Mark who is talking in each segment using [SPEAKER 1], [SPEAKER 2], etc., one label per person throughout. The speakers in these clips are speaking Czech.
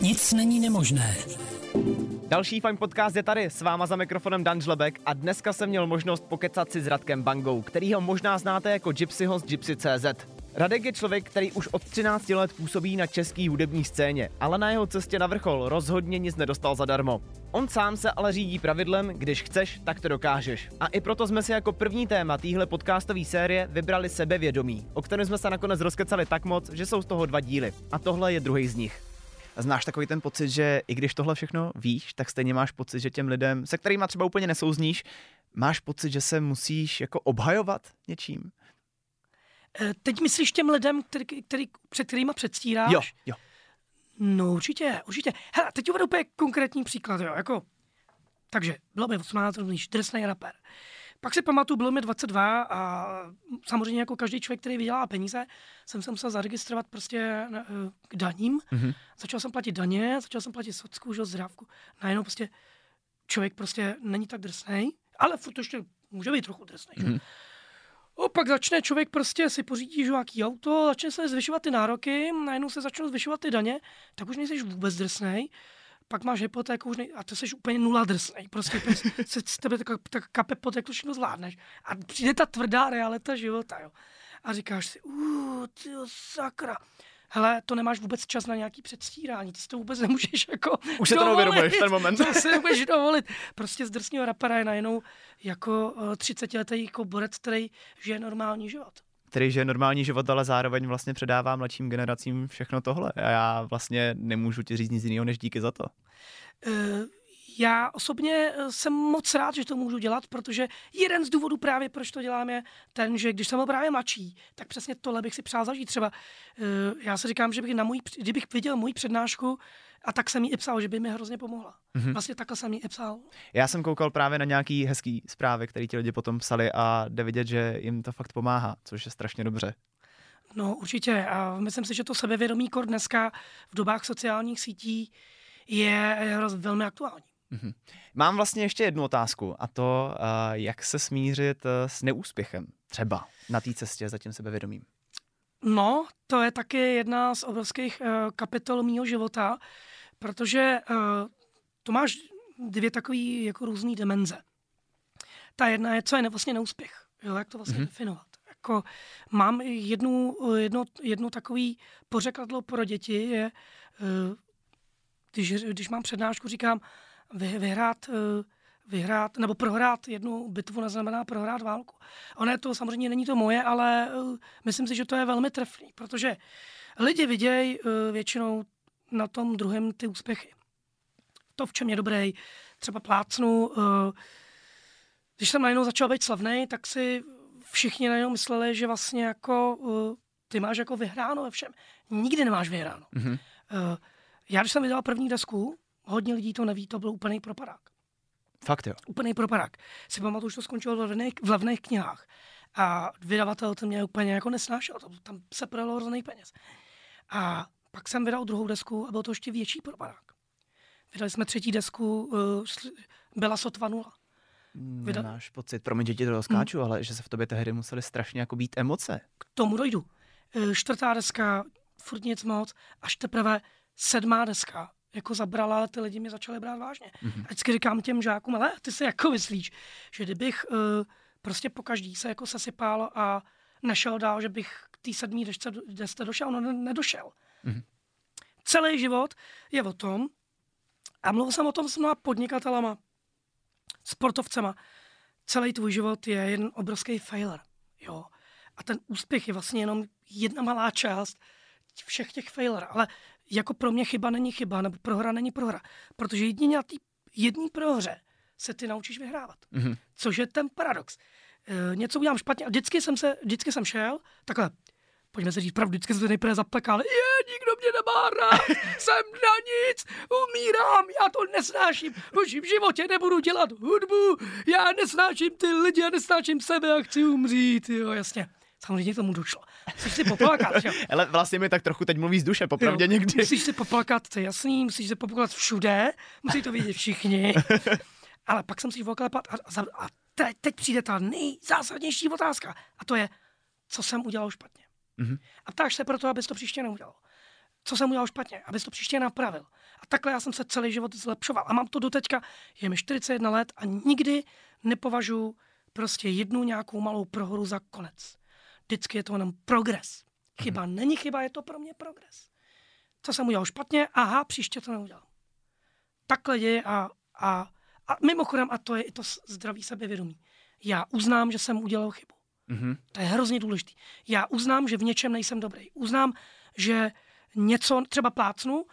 [SPEAKER 1] Nic není nemožné.
[SPEAKER 2] Další fajn podcast je tady, s váma za mikrofonem Dan Žlebek a dneska jsem měl možnost pokecat si s Radkem Bangou, kterýho možná znáte jako Gypsyho z Gypsy.cz. Radek je člověk, který už od 13 let působí na české hudební scéně, ale na jeho cestě na vrchol rozhodně nic nedostal zadarmo. On sám se ale řídí pravidlem, když chceš, tak to dokážeš. A i proto jsme si jako první téma téhle podcastové série vybrali sebevědomí, o kterém jsme se nakonec rozkecali tak moc, že jsou z toho dva díly. A tohle je druhý z nich. Znáš takový ten pocit, že i když tohle všechno víš, tak stejně máš pocit, že těm lidem, se kterými třeba úplně nesouzníš, máš pocit, že se musíš jako obhajovat něčím?
[SPEAKER 3] Eh, teď myslíš těm lidem, který, který, před kterýma předstíráš?
[SPEAKER 2] Jo, jo.
[SPEAKER 3] No určitě, určitě. Hele, teď uvedu úplně konkrétní příklad, jo, jako, takže bylo mi 18, rozumíš, drsný rapper. Pak si pamatuju, bylo mi 22 a samozřejmě jako každý člověk, který vydělá peníze, jsem se musel zaregistrovat prostě eh, k daním. Mm-hmm. Začal jsem platit daně, začal jsem platit socku, že, zdrávku. Najednou prostě člověk prostě není tak drsný, ale furt ještě může být trochu drsný. Mm-hmm. O, pak začne člověk prostě si pořídí nějaký auto, začne se zvyšovat ty nároky, najednou se začnou zvyšovat ty daně, tak už nejsi vůbec drsnej pak máš hypotéku už nej... a to jsi úplně nula drsnej. Prostě se z tebe tak, tak kape pot, jak to všechno zvládneš. A přijde ta tvrdá realita života, jo. A říkáš si, ty sakra. Hele, to nemáš vůbec čas na nějaký předstírání, ty si to vůbec nemůžeš jako
[SPEAKER 2] Už se to neuvědomuješ ten moment.
[SPEAKER 3] To si nemůžeš dovolit. Prostě z drsního rapera je najednou jako 30-letý jako borec, který žije normální život
[SPEAKER 2] který žije normální život, ale zároveň vlastně předává mladším generacím všechno tohle. A já vlastně nemůžu ti říct nic jiného, než díky za to.
[SPEAKER 3] Uh, já osobně eh, jsem moc rád, že to můžu dělat, protože jeden z důvodů právě, proč to dělám, je ten, že když jsem byl právě mladší, tak přesně tohle bych si přál zažít. Třeba uh, já si říkám, že bych na můj, kdybych viděl můj přednášku a tak jsem jí i psal, že by mi hrozně pomohla. Mm-hmm. Vlastně takhle jsem jí i psal.
[SPEAKER 2] Já jsem koukal právě na nějaký hezký zprávy, které ti lidi potom psali a jde vidět, že jim to fakt pomáhá, což je strašně dobře.
[SPEAKER 3] No určitě a myslím si, že to sebevědomí kor dneska v dobách sociálních sítí je velmi aktuální. Mm-hmm.
[SPEAKER 2] Mám vlastně ještě jednu otázku a to, uh, jak se smířit uh, s neúspěchem třeba na té cestě za tím sebevědomím.
[SPEAKER 3] No, to je taky jedna z obrovských uh, kapitol mého života, protože uh, to máš dvě takové jako různé dimenze. Ta jedna je, co je vlastně neúspěch, jo, jak to vlastně mm-hmm. definovat. Jako mám jednu, jedno, jedno takový pořekadlo pro děti, je, uh, když, když mám přednášku, říkám, vy, vyhrát, vyhrát nebo prohrát jednu bitvu neznamená prohrát válku. Ono je to samozřejmě není to moje, ale myslím si, že to je velmi trefný, protože lidi vidějí většinou na tom druhém ty úspěchy. To, v čem je dobrý, třeba plácnu. Když jsem najednou začal být slavný, tak si všichni najednou mysleli, že vlastně jako ty máš jako vyhráno ve všem. Nikdy nemáš vyhráno. Mm-hmm. Já, když jsem vydal první desku, hodně lidí to neví, to byl úplný propadák.
[SPEAKER 2] Fakt jo.
[SPEAKER 3] Úplný propadák. Si pamatuju, že to skončilo v levných, v levných knihách. A vydavatel to mě úplně jako nesnášel, to, tam se prodalo hrozný peněz. A pak jsem vydal druhou desku a byl to ještě větší propadák. Vydali jsme třetí desku, uh, byla sotva nula.
[SPEAKER 2] Vydal... Nemáš pocit, promiň, že ti to skáču, hmm. ale že se v tobě tehdy museli strašně jako být emoce.
[SPEAKER 3] K tomu dojdu. Uh, čtvrtá deska, furt nic moc, až teprve sedmá deska, jako zabrala, ale ty lidi mě začali brát vážně. Mm-hmm. A vždycky říkám těm žákům, ale ty si jako myslíš, že kdybych uh, prostě po každý se jako sesypal a nešel dál, že bych k té sedmý desce, desce došel, no nedošel. Mm-hmm. Celý život je o tom, a mluvil jsem o tom s mnoha podnikatelama, sportovcema, celý tvůj život je jeden obrovský failure. Jo. A ten úspěch je vlastně jenom jedna malá část všech těch failure. Ale jako pro mě chyba není chyba, nebo prohra není prohra. Protože jedině na té jedné prohře se ty naučíš vyhrávat. Mm-hmm. Což je ten paradox. E, něco udělám špatně a vždycky jsem, se, vždycky jsem šel takhle, pojďme se říct pravdu, vždycky jsem se nejprve zaplakal, je, nikdo mě nemá rád, jsem na nic, umírám, já to nesnáším, už v životě nebudu dělat hudbu, já nesnáším ty lidi, já nesnáším sebe a chci umřít, jo, jasně samozřejmě tomu došlo. Musíš si poplakat, jo.
[SPEAKER 2] Ale vlastně mi tak trochu teď mluví z duše, popravdě jo. někdy.
[SPEAKER 3] Musíš si poplakat, to je jasný, musíš si poplakat všude, musí to vidět všichni. Ale pak jsem si voklepat a, a, a teď, teď přijde ta nejzásadnější otázka. A to je, co jsem udělal špatně. Mm-hmm. A ptáš se proto, abys to příště neudělal. Co jsem udělal špatně, abys to příště napravil. A takhle já jsem se celý život zlepšoval. A mám to doteďka, je mi 41 let a nikdy nepovažuji prostě jednu nějakou malou prohoru za konec. Vždycky je to jenom progres. Chyba mm-hmm. není chyba, je to pro mě progres. Co jsem udělal špatně? Aha, příště to neudělám. Takhle děje a, a, a mimochodem, a to je i to zdravý sebevědomí. Já uznám, že jsem udělal chybu. Mm-hmm. To je hrozně důležité. Já uznám, že v něčem nejsem dobrý. Uznám, že něco třeba plácnu,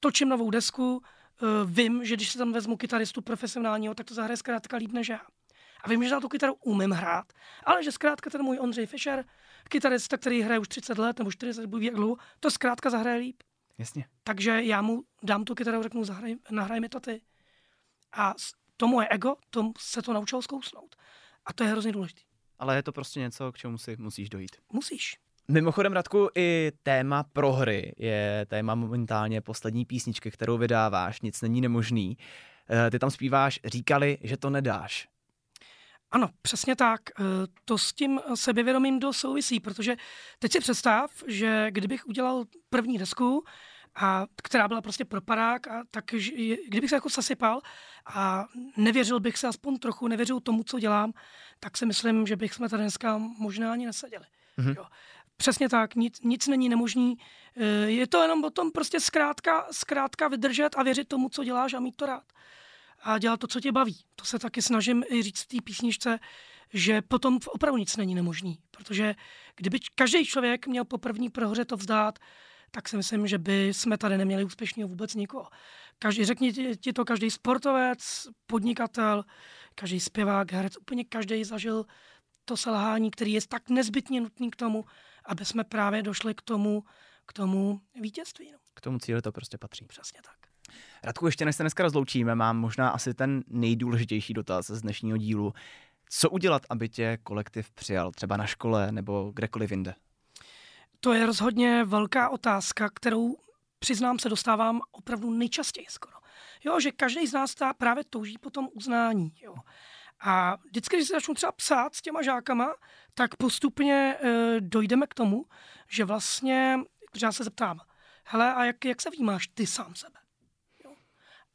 [SPEAKER 3] točím novou desku, uh, vím, že když se tam vezmu kytaristu profesionálního, tak to zahraje zkrátka líp než já. A vím, že na tu kytaru umím hrát, ale že zkrátka ten můj Ondřej Fischer, kytarista, který hraje už 30 let nebo 40, bude jak dlouho, to zkrátka zahraje líp.
[SPEAKER 2] Jasně.
[SPEAKER 3] Takže já mu dám tu kytaru, řeknu, zahraj, nahraj mi to ty. A to moje ego, to se to naučilo zkousnout. A to je hrozně důležité.
[SPEAKER 2] Ale je to prostě něco, k čemu si musíš dojít.
[SPEAKER 3] Musíš.
[SPEAKER 2] Mimochodem, Radku, i téma prohry je téma momentálně poslední písničky, kterou vydáváš, nic není nemožný. Eh, ty tam zpíváš, říkali, že to nedáš.
[SPEAKER 3] Ano, přesně tak. Eh, to s tím sebevědomím do souvisí, protože teď si představ, že kdybych udělal první desku, a která byla prostě pro parák, a tak kdybych se jako zasypal a nevěřil bych se aspoň trochu, nevěřil tomu, co dělám, tak si myslím, že bych jsme tady dneska možná ani neseděli. Mm-hmm. Jo. Přesně tak, nic, nic není nemožný. Eh, je to jenom o tom prostě zkrátka, zkrátka vydržet a věřit tomu, co děláš a mít to rád. A dělat to, co tě baví. To se taky snažím i říct v té písničce, že potom opravdu nic není nemožný. Protože kdyby každý člověk měl po první prohře to vzdát, tak si myslím, že by jsme tady neměli úspěšného vůbec nikoho. Každý, řekni ti to každý sportovec, podnikatel, každý zpěvák, herec, úplně každý zažil to selhání, který je tak nezbytně nutný k tomu, aby jsme právě došli k tomu, k tomu vítězství. No.
[SPEAKER 2] K tomu cíli to prostě patří.
[SPEAKER 3] Přesně tak.
[SPEAKER 2] Radku, ještě než se dneska rozloučíme, mám možná asi ten nejdůležitější dotaz z dnešního dílu. Co udělat, aby tě kolektiv přijal, třeba na škole nebo kdekoliv jinde?
[SPEAKER 3] To je rozhodně velká otázka, kterou přiznám se dostávám opravdu nejčastěji skoro. Jo, že každý z nás ta právě touží po tom uznání. Jo. A vždycky, když se začnu třeba psát s těma žákama, tak postupně e, dojdeme k tomu, že vlastně, já se zeptám, hele, a jak, jak se vnímáš ty sám sebe?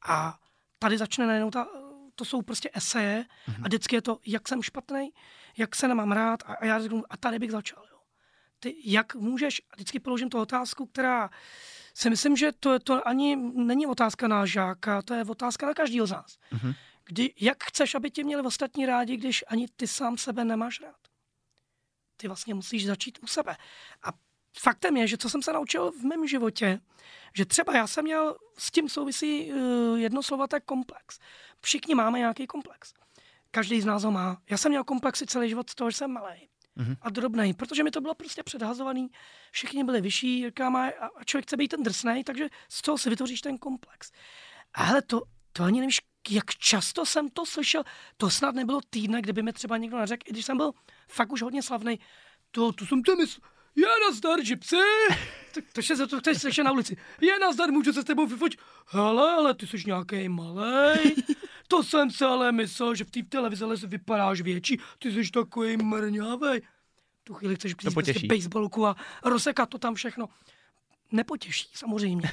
[SPEAKER 3] A tady začne najednou ta, to jsou prostě eseje mm-hmm. a mhm. vždycky je to, jak jsem špatný, jak se nemám rád a, a já řeknu, a tady bych začal. Jo. Ty, jak můžeš, a vždycky položím tu otázku, která si myslím, že to, to ani není otázka na žáka, to je otázka na každého z nás. Mm-hmm. Kdy, jak chceš, aby tě měli ostatní rádi, když ani ty sám sebe nemáš rád? Ty vlastně musíš začít u sebe. A faktem je, že co jsem se naučil v mém životě, že třeba já jsem měl, s tím souvisí uh, jedno slovo, je komplex. Všichni máme nějaký komplex. Každý z nás ho má. Já jsem měl komplexy celý život z toho, že jsem malý mm-hmm. a drobný, protože mi to bylo prostě předhazovaný. Všichni byli vyšší, říkám, a člověk chce být ten drsný, takže z toho si vytvoříš ten komplex. Ale to, to ani nevíš, jak často jsem to slyšel. To snad nebylo týdne, kdyby mi třeba někdo neřekl, i když jsem byl fakt už hodně slavný. To, to jsem to myslel. Je nazdar, gypsy! tak to se to chceš slyšet na ulici. Je nazdar, můžu se s tebou vyfotit. Hele, ale ty jsi nějaký malej. To jsem se ale myslel, že v té televizi vypadáš větší. Ty jsi takový mrňavej. Tu chvíli chceš přijít prostě baseballku a rozsekat to tam všechno. Nepotěší, samozřejmě.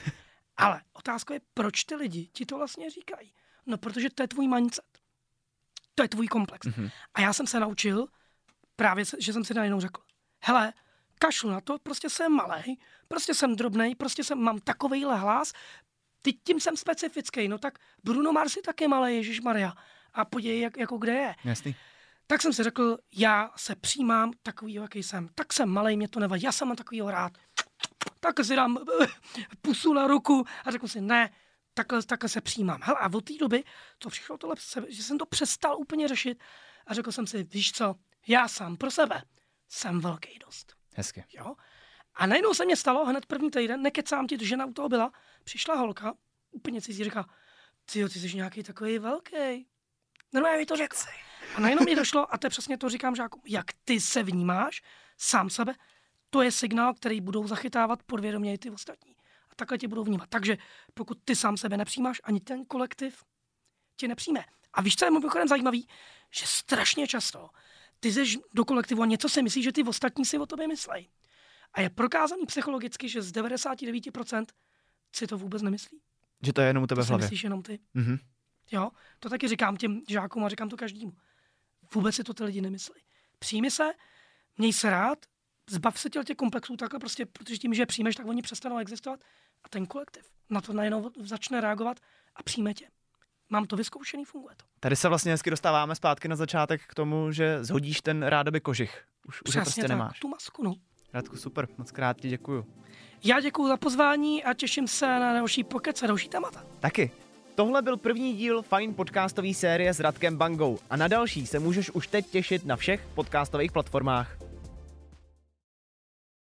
[SPEAKER 3] Ale otázka je, proč ty lidi ti to vlastně říkají. No, protože to je tvůj mindset. To je tvůj komplex. Mm-hmm. A já jsem se naučil, právě, že jsem si najednou řekl, hele, kašlu na to, prostě jsem malý, prostě jsem drobný, prostě jsem, mám takovejhle hlas, teď tím jsem specifický, no tak Bruno Mars je také malý, Ježíš Maria. A podívej, jak, jako kde je.
[SPEAKER 2] Jasný.
[SPEAKER 3] Tak jsem si řekl, já se přijímám takový, jaký jsem. Tak jsem malý, mě to nevadí, já jsem mám takovýho rád. Tak si dám pusu na ruku a řeknu si, ne, takhle, takhle se přijímám. Hele, a od té doby to přišlo tohle, že jsem to přestal úplně řešit a řekl jsem si, víš co, já sám pro sebe jsem velký dost.
[SPEAKER 2] Hezky.
[SPEAKER 3] Jo? A najednou se mě stalo hned první týden, nekecám ti, žena u toho byla, přišla holka, úplně si říká, ty, ty jsi nějaký takový velký. Normálně mi to řekl. A najednou mi došlo, a to je přesně to říkám žákům, jak ty se vnímáš, sám sebe, to je signál, který budou zachytávat podvědomě i ty ostatní. A takhle tě budou vnímat. Takže pokud ty sám sebe nepřijímáš, ani ten kolektiv tě nepřijme. A víš, co je mimochodem zajímavý? Že strašně často ty jdeš do kolektivu a něco si myslíš, že ty ostatní si o tobě myslejí. A je prokázaný psychologicky, že z 99% si to vůbec nemyslí.
[SPEAKER 2] Že to je jenom u tebe
[SPEAKER 3] To
[SPEAKER 2] v hlavě.
[SPEAKER 3] myslíš jenom ty.
[SPEAKER 2] Mhm.
[SPEAKER 3] Jo? To taky říkám těm žákům a říkám to každému. Vůbec si to ty lidi nemyslí. Přijmi se, měj se rád, zbav se těch komplexů takhle prostě, protože tím, že je přijmeš, tak oni přestanou existovat a ten kolektiv na to najednou začne reagovat a přijme tě. Mám to vyzkoušený, funguje to.
[SPEAKER 2] Tady se vlastně hezky dostáváme zpátky na začátek k tomu, že zhodíš ten rádoby kožich. Už, už prostě
[SPEAKER 3] tak,
[SPEAKER 2] nemáš.
[SPEAKER 3] tu masku, no.
[SPEAKER 2] Radku, super, moc krát ti děkuju.
[SPEAKER 3] Já děkuji za pozvání a těším se na další pokec a další témata.
[SPEAKER 2] Taky. Tohle byl první díl Fine podcastové série s Radkem Bangou a na další se můžeš už teď těšit na všech podcastových platformách.